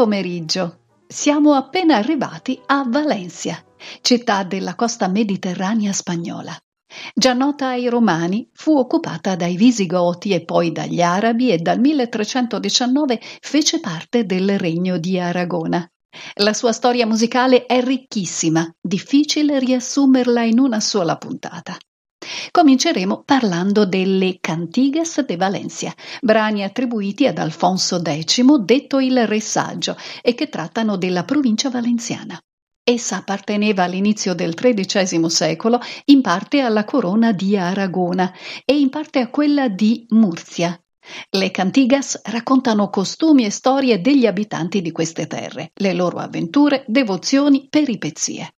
Pomeriggio. Siamo appena arrivati a Valencia, città della costa mediterranea spagnola. Già nota ai Romani, fu occupata dai Visigoti e poi dagli Arabi e dal 1319 fece parte del regno di Aragona. La sua storia musicale è ricchissima, difficile riassumerla in una sola puntata. Cominceremo parlando delle Cantigas de Valencia, brani attribuiti ad Alfonso X, detto il Re Saggio, e che trattano della provincia valenziana. Essa apparteneva all'inizio del XIII secolo in parte alla corona di Aragona e in parte a quella di Murcia. Le cantigas raccontano costumi e storie degli abitanti di queste terre, le loro avventure, devozioni, peripezie.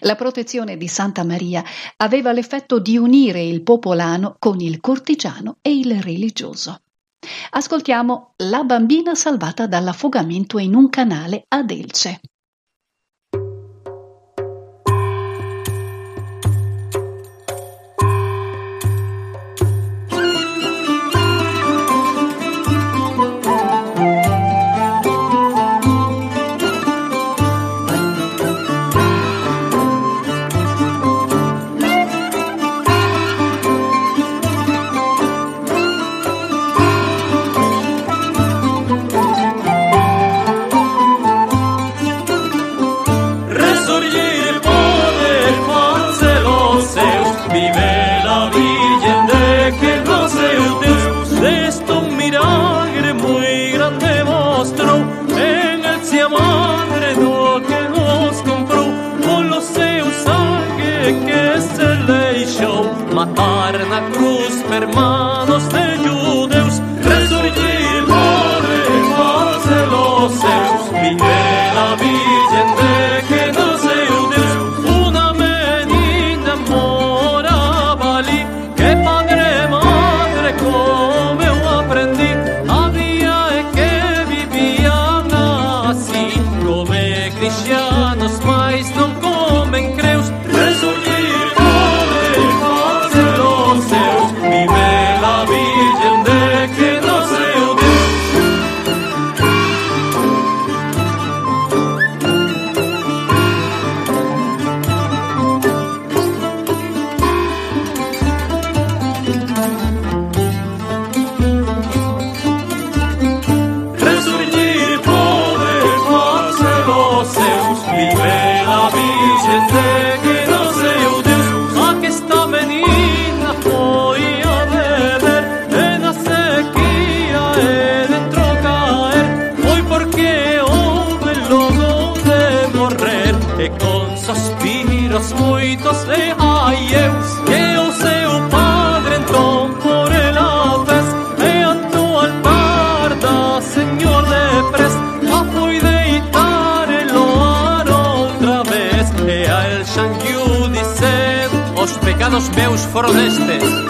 La protezione di Santa Maria aveva l'effetto di unire il popolano con il cortigiano e il religioso. Ascoltiamo La bambina salvata dall'affogamento in un canale ad Elce. os moitos leai eu E o seu padre entrou por el aves E andou al par da señor de pres A foi deitar el oar outra vez E a el xanguiu diceu Os pecados meus foron estes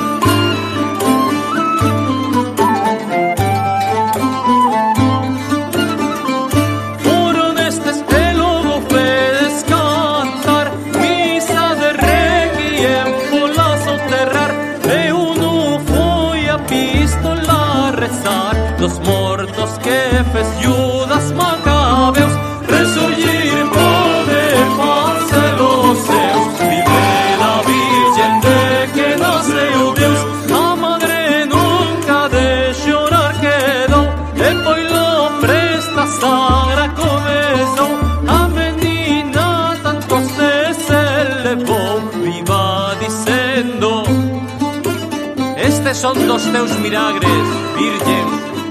dos teus milagres, Virgen,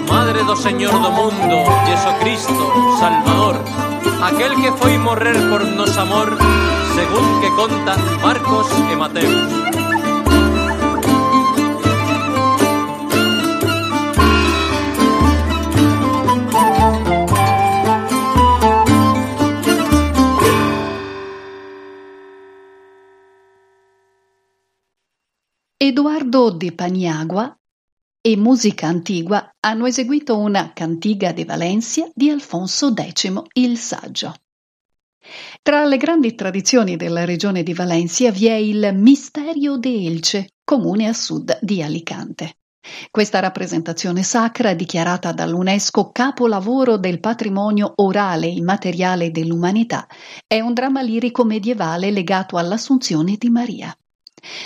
Madre do Señor do mundo, Jesucristo, Salvador, aquel que foi morrer por nos amor, según que contan Marcos e Mateus. Eduardo de Paniagua e Musica Antigua hanno eseguito una Cantiga de Valencia di Alfonso X il Saggio. Tra le grandi tradizioni della regione di Valencia vi è il Misterio de Elce, comune a sud di Alicante. Questa rappresentazione sacra, dichiarata dall'UNESCO capolavoro del patrimonio orale immateriale dell'umanità, è un dramma lirico medievale legato all'Assunzione di Maria.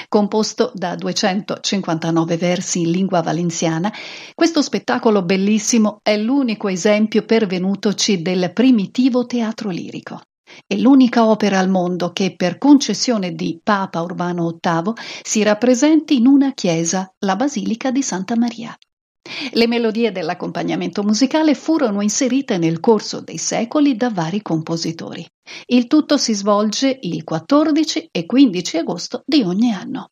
Composto da 259 versi in lingua valenziana, questo spettacolo bellissimo è l'unico esempio pervenutoci del primitivo teatro lirico. È l'unica opera al mondo che, per concessione di Papa Urbano VIII, si rappresenti in una chiesa, la Basilica di Santa Maria. Le melodie dell'accompagnamento musicale furono inserite nel corso dei secoli da vari compositori. Il tutto si svolge il 14 e 15 agosto di ogni anno.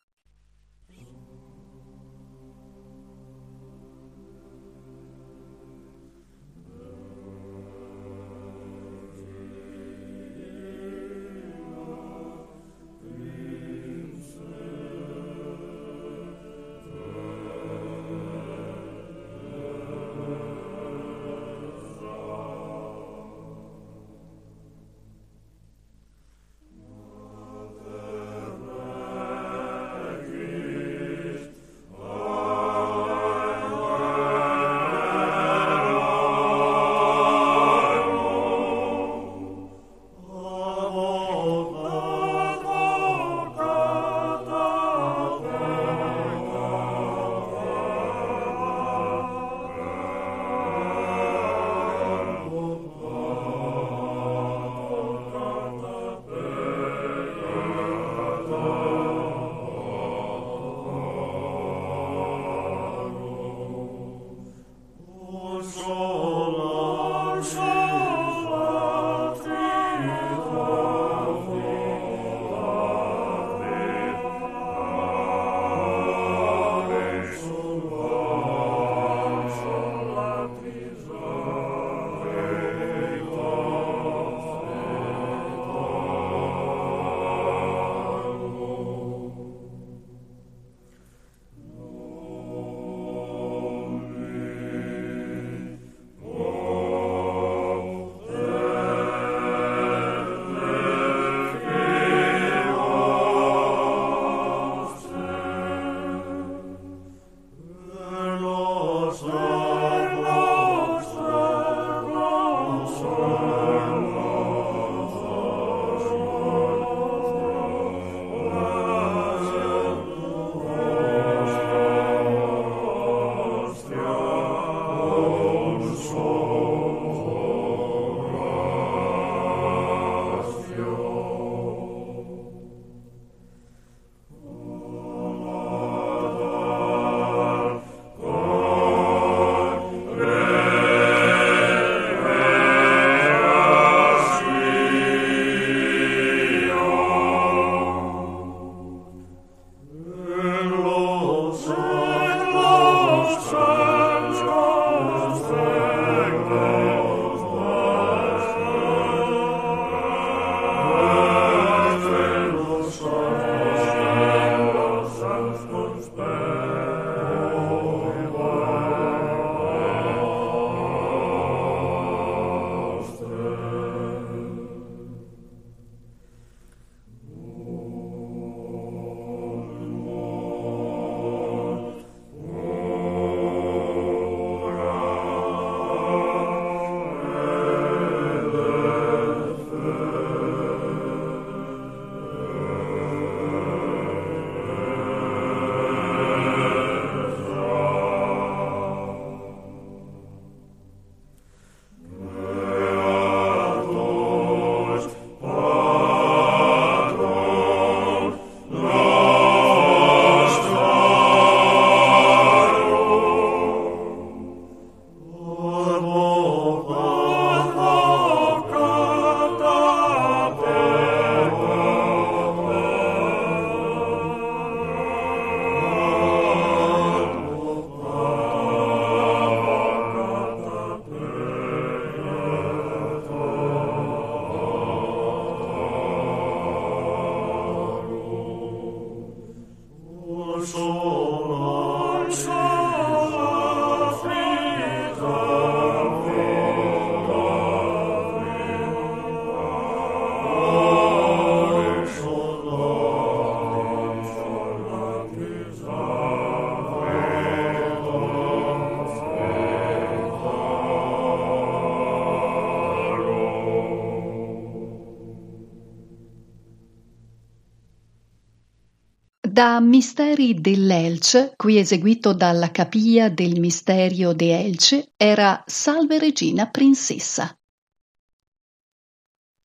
Da Misteri dell'Elce, qui eseguito dalla Capilla del Misterio de Elce, era Salve Regina Princessa.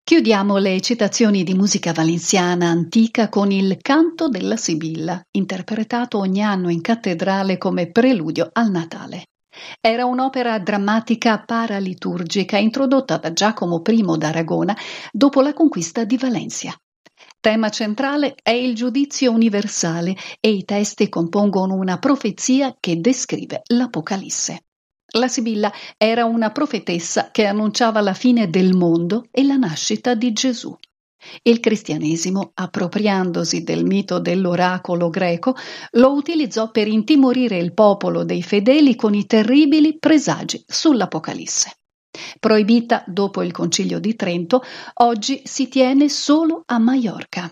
Chiudiamo le citazioni di musica valenziana antica con il Canto della Sibilla, interpretato ogni anno in cattedrale come preludio al Natale. Era un'opera drammatica paraliturgica introdotta da Giacomo I d'Aragona dopo la conquista di Valencia. Tema centrale è il giudizio universale e i testi compongono una profezia che descrive l'Apocalisse. La Sibilla era una profetessa che annunciava la fine del mondo e la nascita di Gesù. Il cristianesimo, appropriandosi del mito dell'oracolo greco, lo utilizzò per intimorire il popolo dei fedeli con i terribili presagi sull'Apocalisse. Proibita dopo il Concilio di Trento, oggi si tiene solo a Maiorca.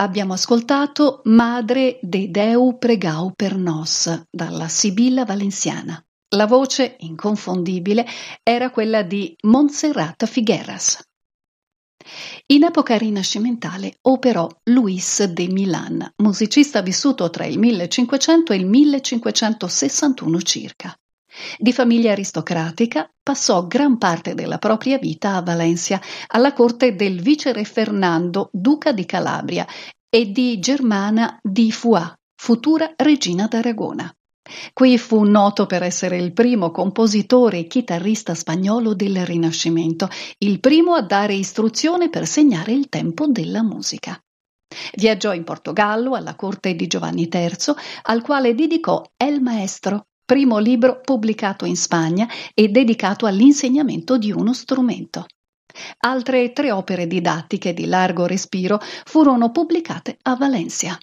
Abbiamo ascoltato Madre de Deu pregau per nos dalla Sibilla Valenziana. La voce inconfondibile era quella di Montserrat Figueras. In epoca rinascimentale operò Luis de Milan, musicista vissuto tra il 1500 e il 1561 circa. Di famiglia aristocratica, passò gran parte della propria vita a Valencia, alla corte del viceré Fernando, duca di Calabria, e di Germana di Foix, futura regina d'Aragona. Qui fu noto per essere il primo compositore e chitarrista spagnolo del Rinascimento, il primo a dare istruzione per segnare il tempo della musica. Viaggiò in Portogallo alla corte di Giovanni III, al quale dedicò El Maestro, primo libro pubblicato in Spagna e dedicato all'insegnamento di uno strumento. Altre tre opere didattiche di largo respiro furono pubblicate a Valencia.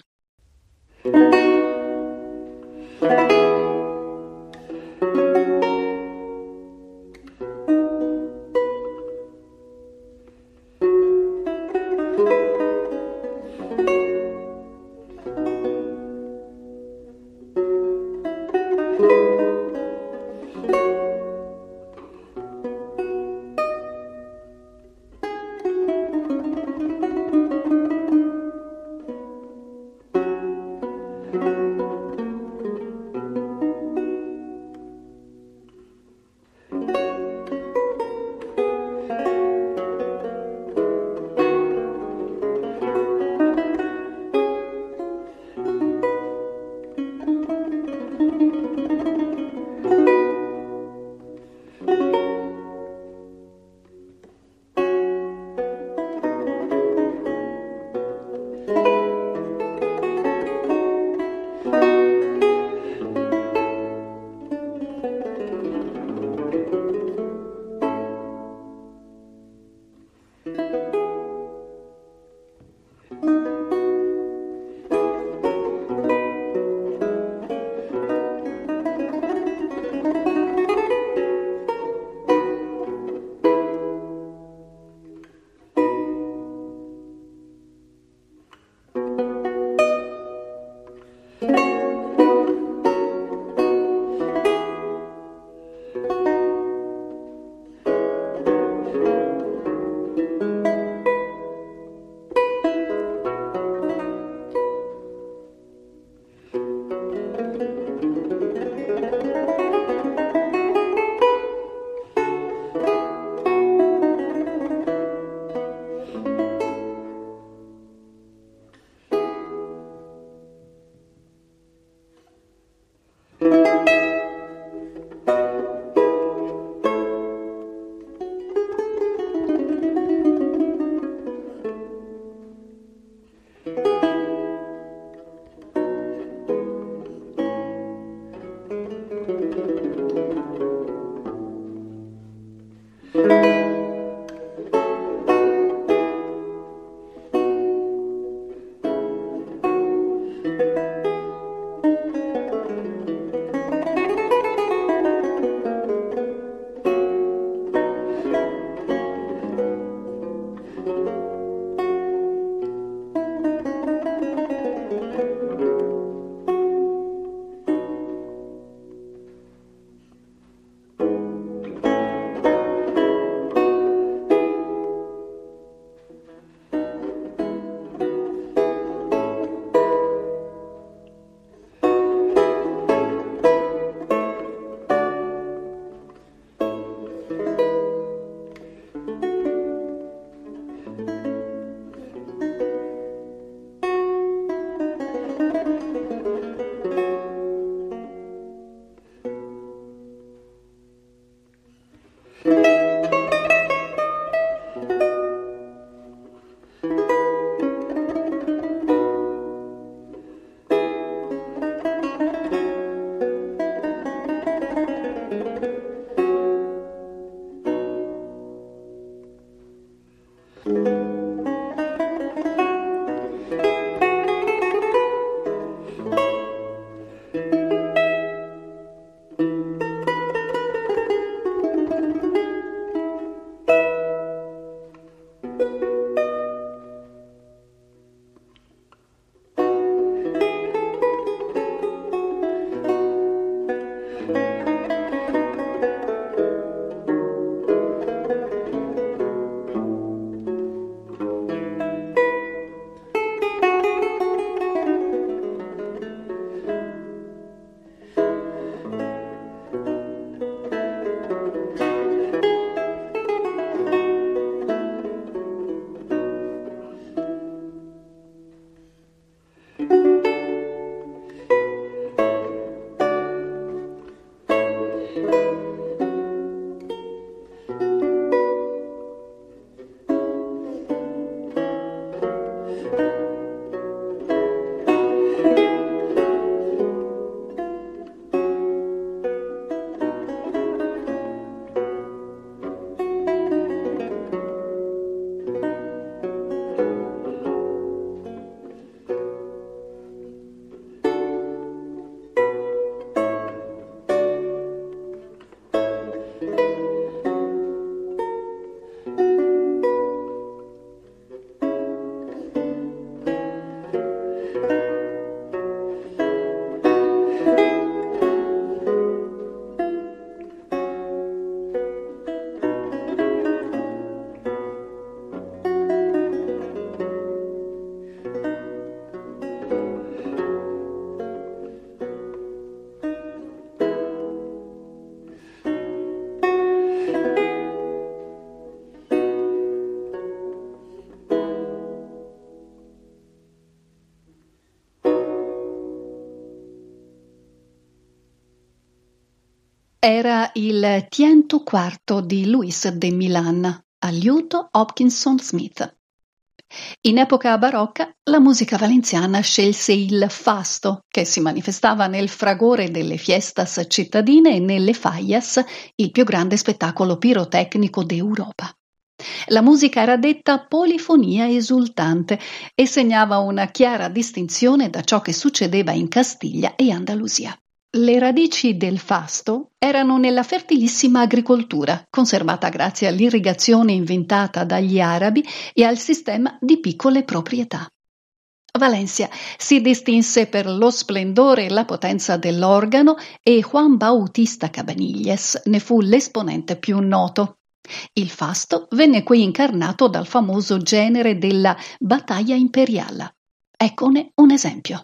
Era il Tiento quarto di Luis de Milan, a liuto Hopkinson Smith. In epoca barocca la musica valenziana scelse il fasto, che si manifestava nel fragore delle fiestas cittadine e nelle fallas, il più grande spettacolo pirotecnico d'Europa. La musica era detta polifonia esultante e segnava una chiara distinzione da ciò che succedeva in Castiglia e Andalusia. Le radici del fasto erano nella fertilissima agricoltura, conservata grazie all'irrigazione inventata dagli arabi e al sistema di piccole proprietà. Valencia si distinse per lo splendore e la potenza dell'organo e Juan Bautista Cabanilles ne fu l'esponente più noto. Il fasto venne qui incarnato dal famoso genere della battaglia imperiale. Eccone un esempio.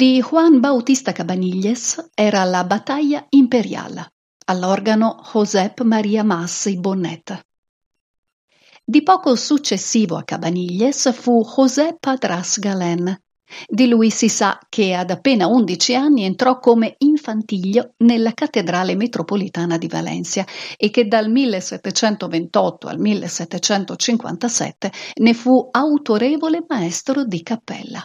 Di Juan Bautista Cabanilles era la Battaglia Imperiale, all'organo Josep Maria Massi Bonnet. Di poco successivo a Cabanilles fu José Padras Galén. Di lui si sa che ad appena 11 anni entrò come infantiglio nella cattedrale metropolitana di Valencia e che dal 1728 al 1757 ne fu autorevole maestro di cappella.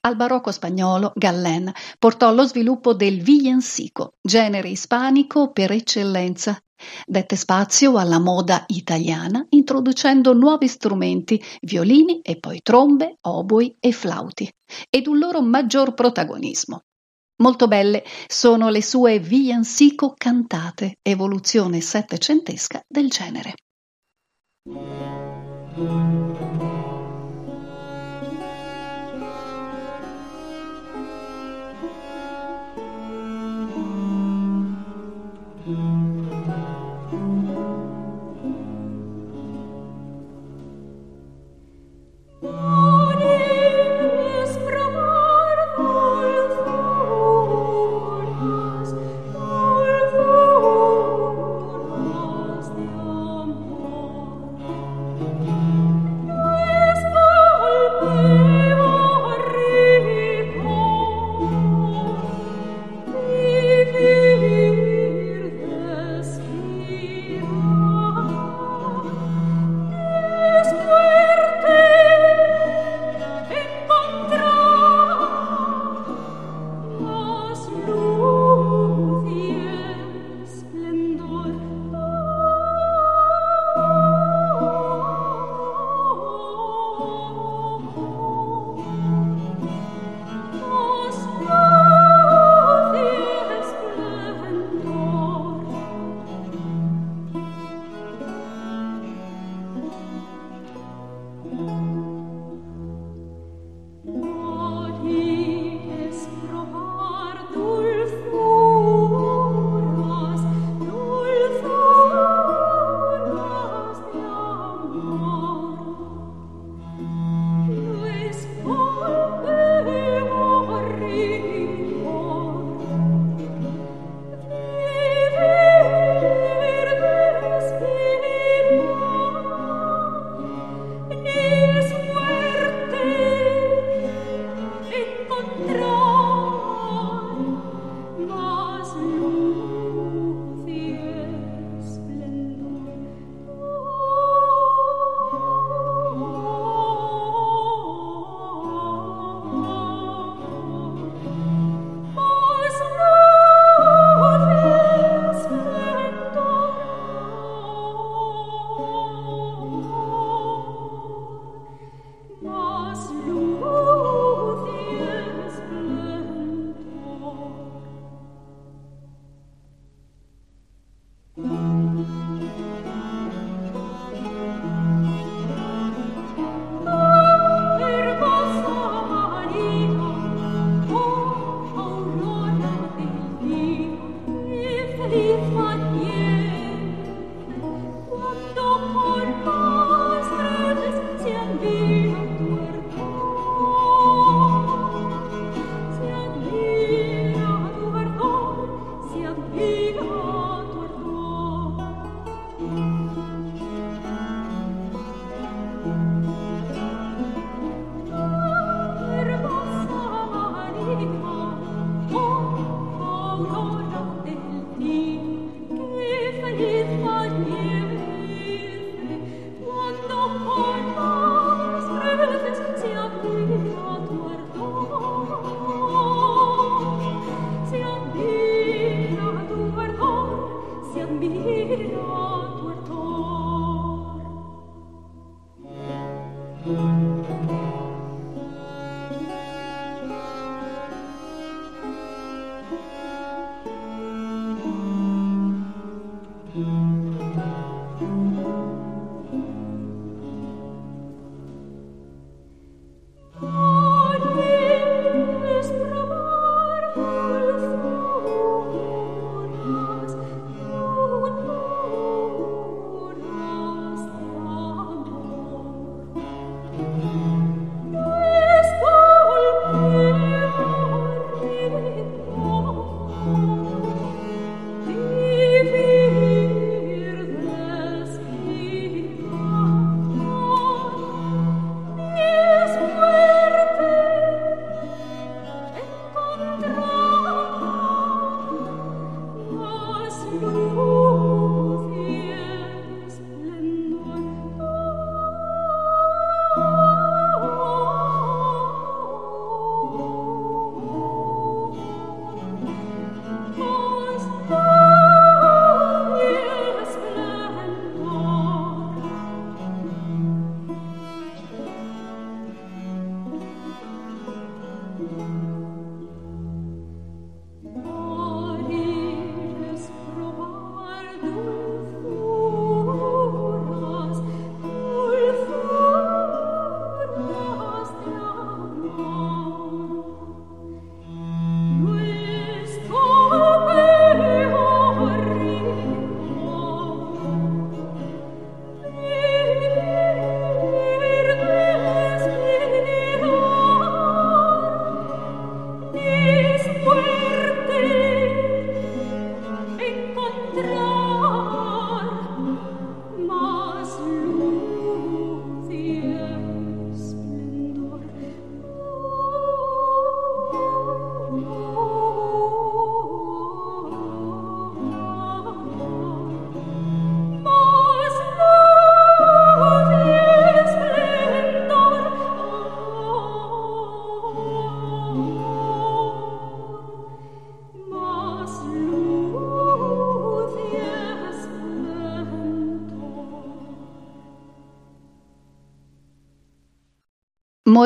Al barocco spagnolo, Gallen portò allo sviluppo del villancico, genere ispanico per eccellenza. Dette spazio alla moda italiana introducendo nuovi strumenti, violini e poi trombe, oboi e flauti, ed un loro maggior protagonismo. Molto belle sono le sue villancico cantate, evoluzione settecentesca del genere.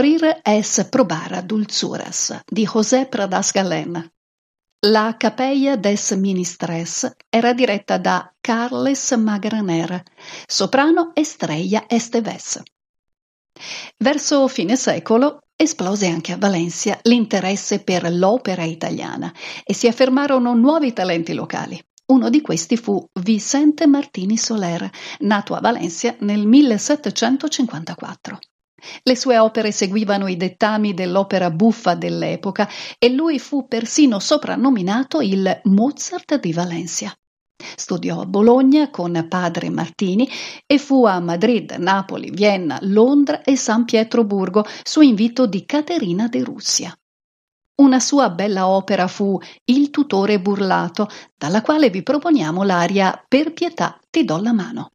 Morir es probara dulzuras di José Pradas Galén. La Capella des Ministres era diretta da Carles Magraner, soprano Estrella Esteves. Verso fine secolo esplose anche a Valencia l'interesse per l'opera italiana e si affermarono nuovi talenti locali. Uno di questi fu Vicente Martini Soler, nato a Valencia nel 1754. Le sue opere seguivano i dettami dell'opera buffa dell'epoca e lui fu persino soprannominato il Mozart di Valencia. Studiò a Bologna con padre Martini e fu a Madrid, Napoli, Vienna, Londra e San Pietroburgo su invito di Caterina de Russia. Una sua bella opera fu Il tutore burlato, dalla quale vi proponiamo l'aria Per pietà ti do la mano.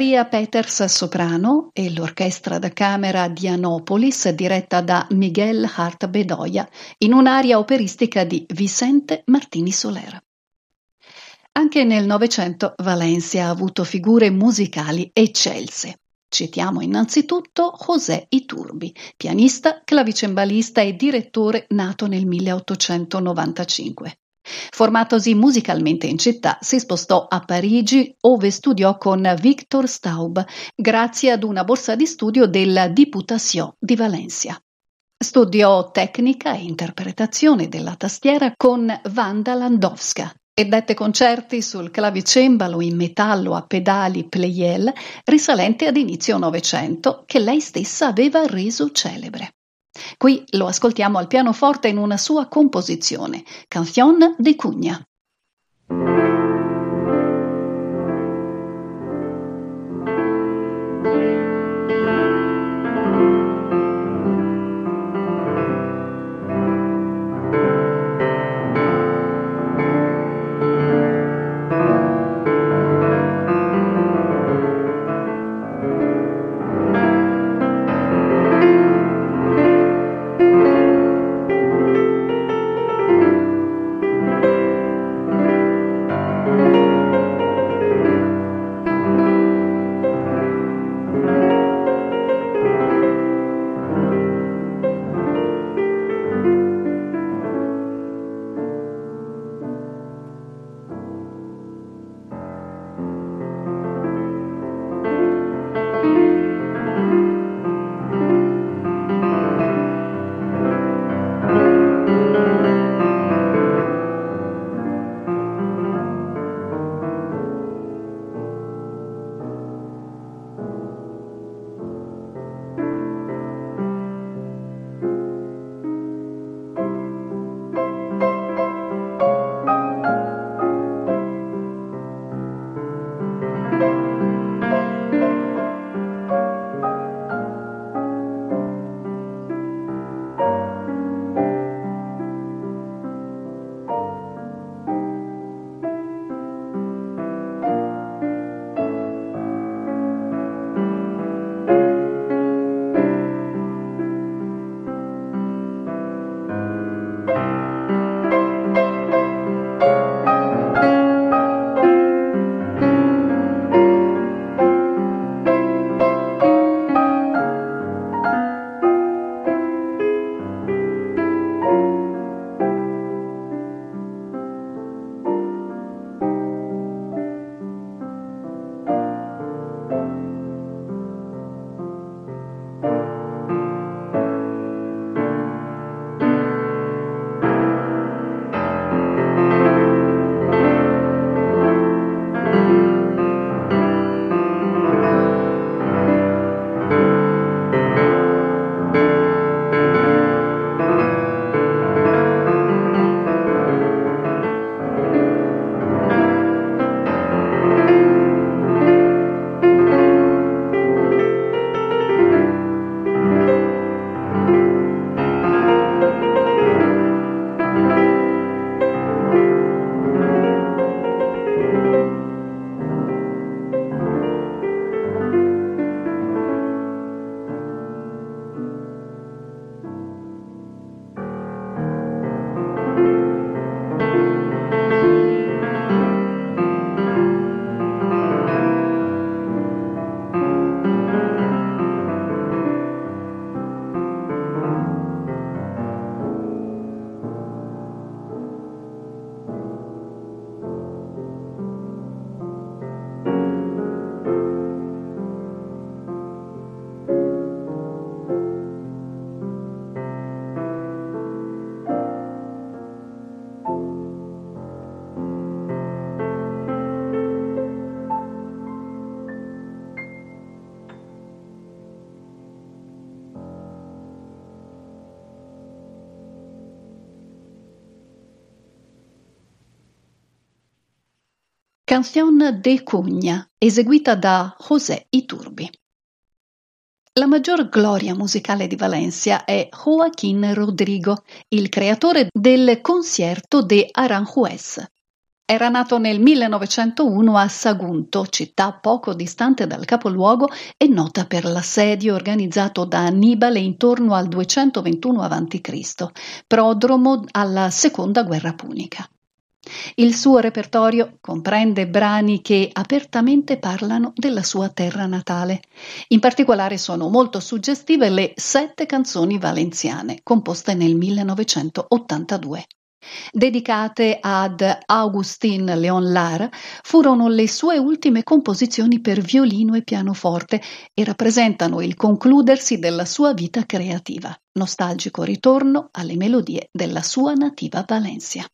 Maria Peters soprano e l'orchestra da camera di Anopolis diretta da Miguel Hart Bedoya in un'aria operistica di Vicente Martini Soler. Anche nel Novecento Valencia ha avuto figure musicali eccelse. Citiamo innanzitutto José Iturbi, pianista, clavicembalista e direttore nato nel 1895. Formatosi musicalmente in città, si spostò a Parigi, ove studiò con Victor Staub, grazie ad una borsa di studio della Diputation di Valencia. Studiò tecnica e interpretazione della tastiera con Wanda Landowska e dette concerti sul clavicembalo in metallo a pedali Pleyel risalenti ad inizio Novecento che lei stessa aveva reso celebre. Qui lo ascoltiamo al pianoforte in una sua composizione, Canción de Cugna. Canción de Cugna, eseguita da José Iturbi. La maggior gloria musicale di Valencia è Joaquín Rodrigo, il creatore del Concierto de Aranjuez. Era nato nel 1901 a Sagunto, città poco distante dal capoluogo e nota per l'assedio organizzato da Annibale intorno al 221 a.C., prodromo alla seconda guerra punica. Il suo repertorio comprende brani che apertamente parlano della sua terra natale. In particolare sono molto suggestive le sette canzoni valenziane, composte nel 1982. Dedicate ad Augustin Leon Lara, furono le sue ultime composizioni per violino e pianoforte e rappresentano il concludersi della sua vita creativa, nostalgico ritorno alle melodie della sua nativa Valencia.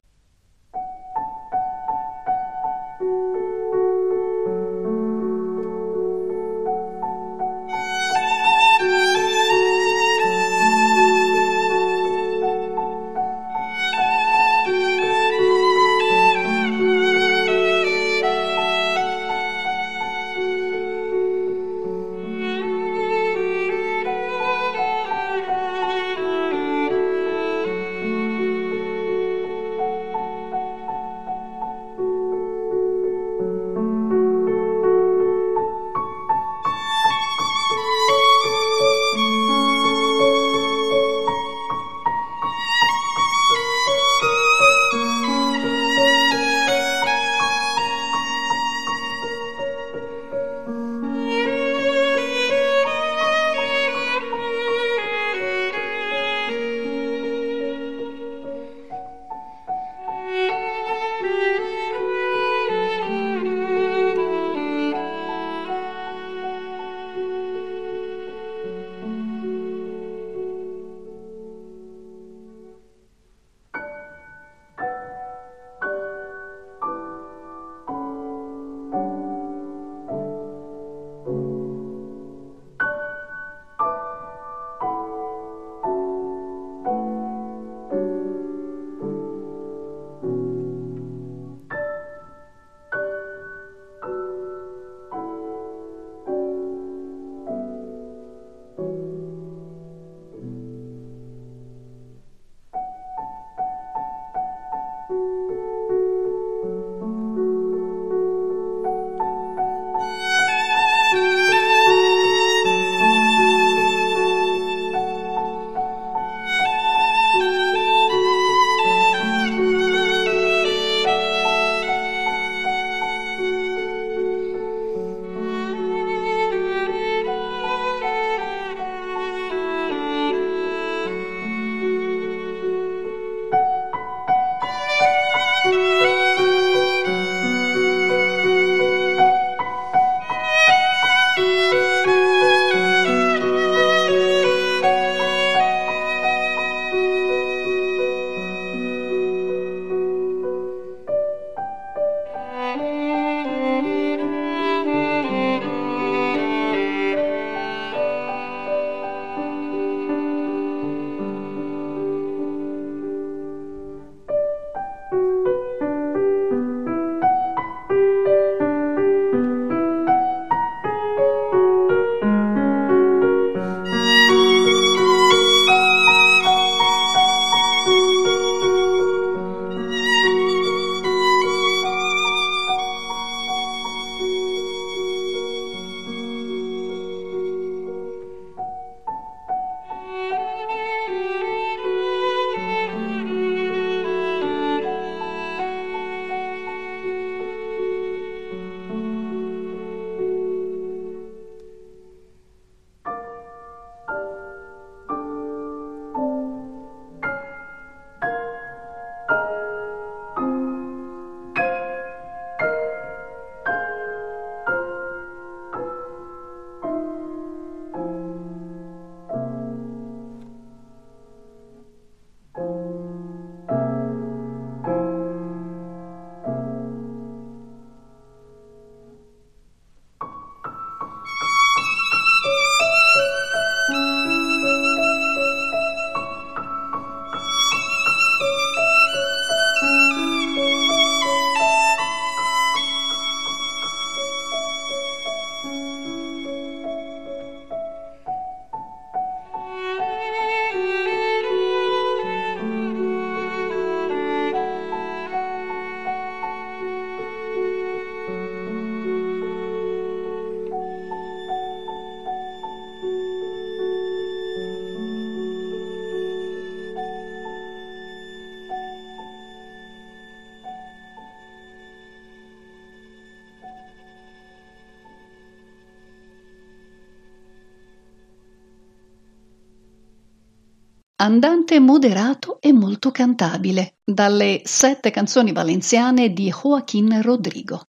Andante moderato e molto cantabile, dalle sette canzoni valenziane di Joaquín Rodrigo.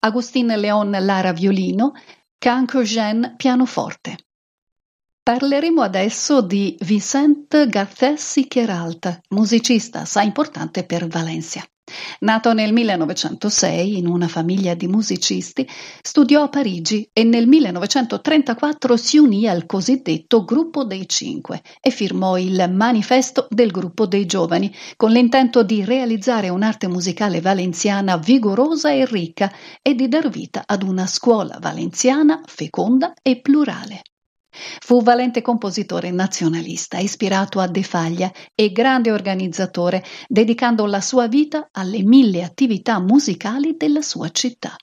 Agustin Leon Lara violino, Canco Jean pianoforte. Parleremo adesso di Vicente Garcés Siqueralt, musicista assai importante per Valencia. Nato nel 1906 in una famiglia di musicisti, studiò a Parigi e nel 1934 si unì al cosiddetto Gruppo dei Cinque e firmò il Manifesto del Gruppo dei Giovani con l'intento di realizzare un'arte musicale valenziana vigorosa e ricca e di dar vita ad una scuola valenziana feconda e plurale. Fu valente compositore nazionalista, ispirato a De Faglia e grande organizzatore, dedicando la sua vita alle mille attività musicali della sua città.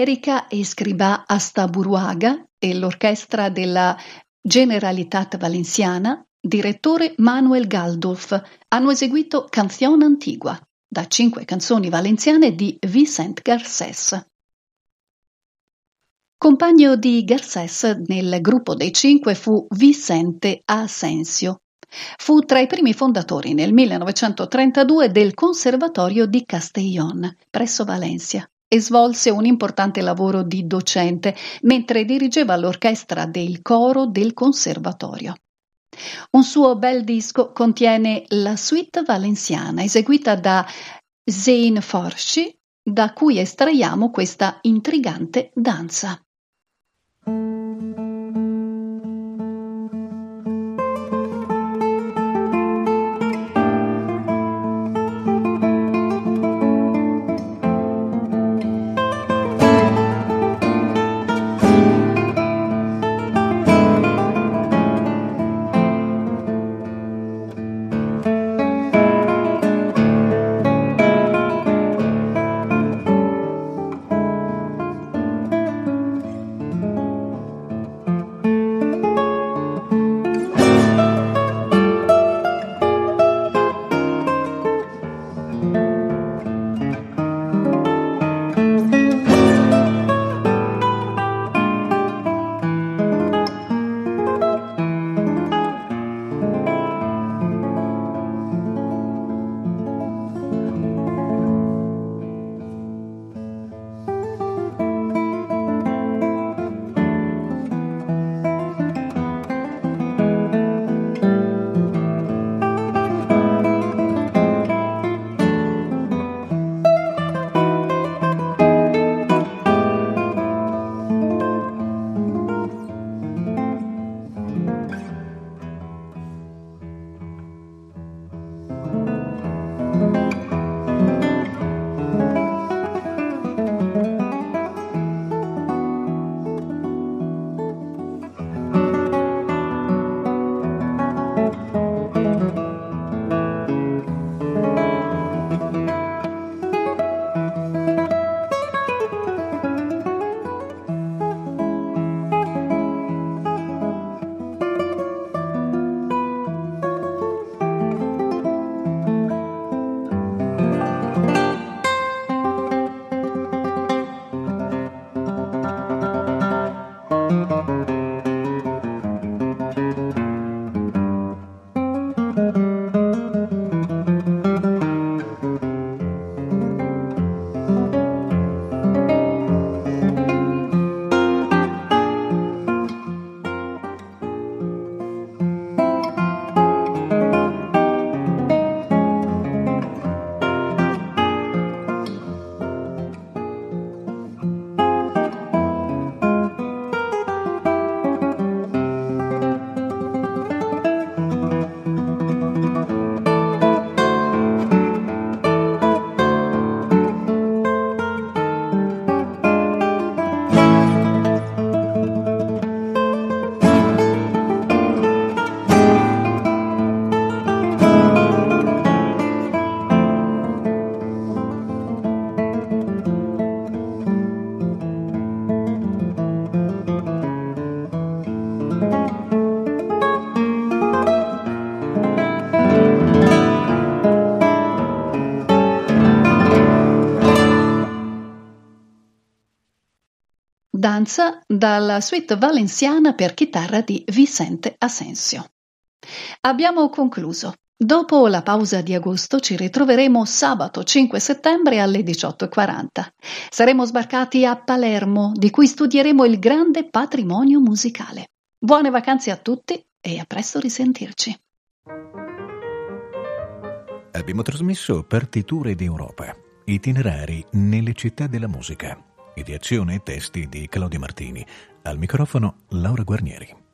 Erika Escribá Astaburuaga e l'orchestra della Generalitat Valenciana, direttore Manuel Galdolf, hanno eseguito Canción Antigua, da cinque canzoni valenziane di Vicent Garcés. Compagno di Garcés nel gruppo dei cinque fu Vicente Asensio. Fu tra i primi fondatori nel 1932 del Conservatorio di Castellón, presso Valencia e svolse un importante lavoro di docente mentre dirigeva l'orchestra del coro del conservatorio. Un suo bel disco contiene la suite valenziana eseguita da Zain Forci, da cui estraiamo questa intrigante danza. Danza dalla suite valenziana per chitarra di Vicente Asensio. Abbiamo concluso. Dopo la pausa di agosto ci ritroveremo sabato 5 settembre alle 18.40. Saremo sbarcati a Palermo, di cui studieremo il grande patrimonio musicale. Buone vacanze a tutti e a presto risentirci. Abbiamo trasmesso Partiture d'Europa, itinerari nelle città della musica, Ideazione e testi di Claudio Martini. Al microfono Laura Guarnieri.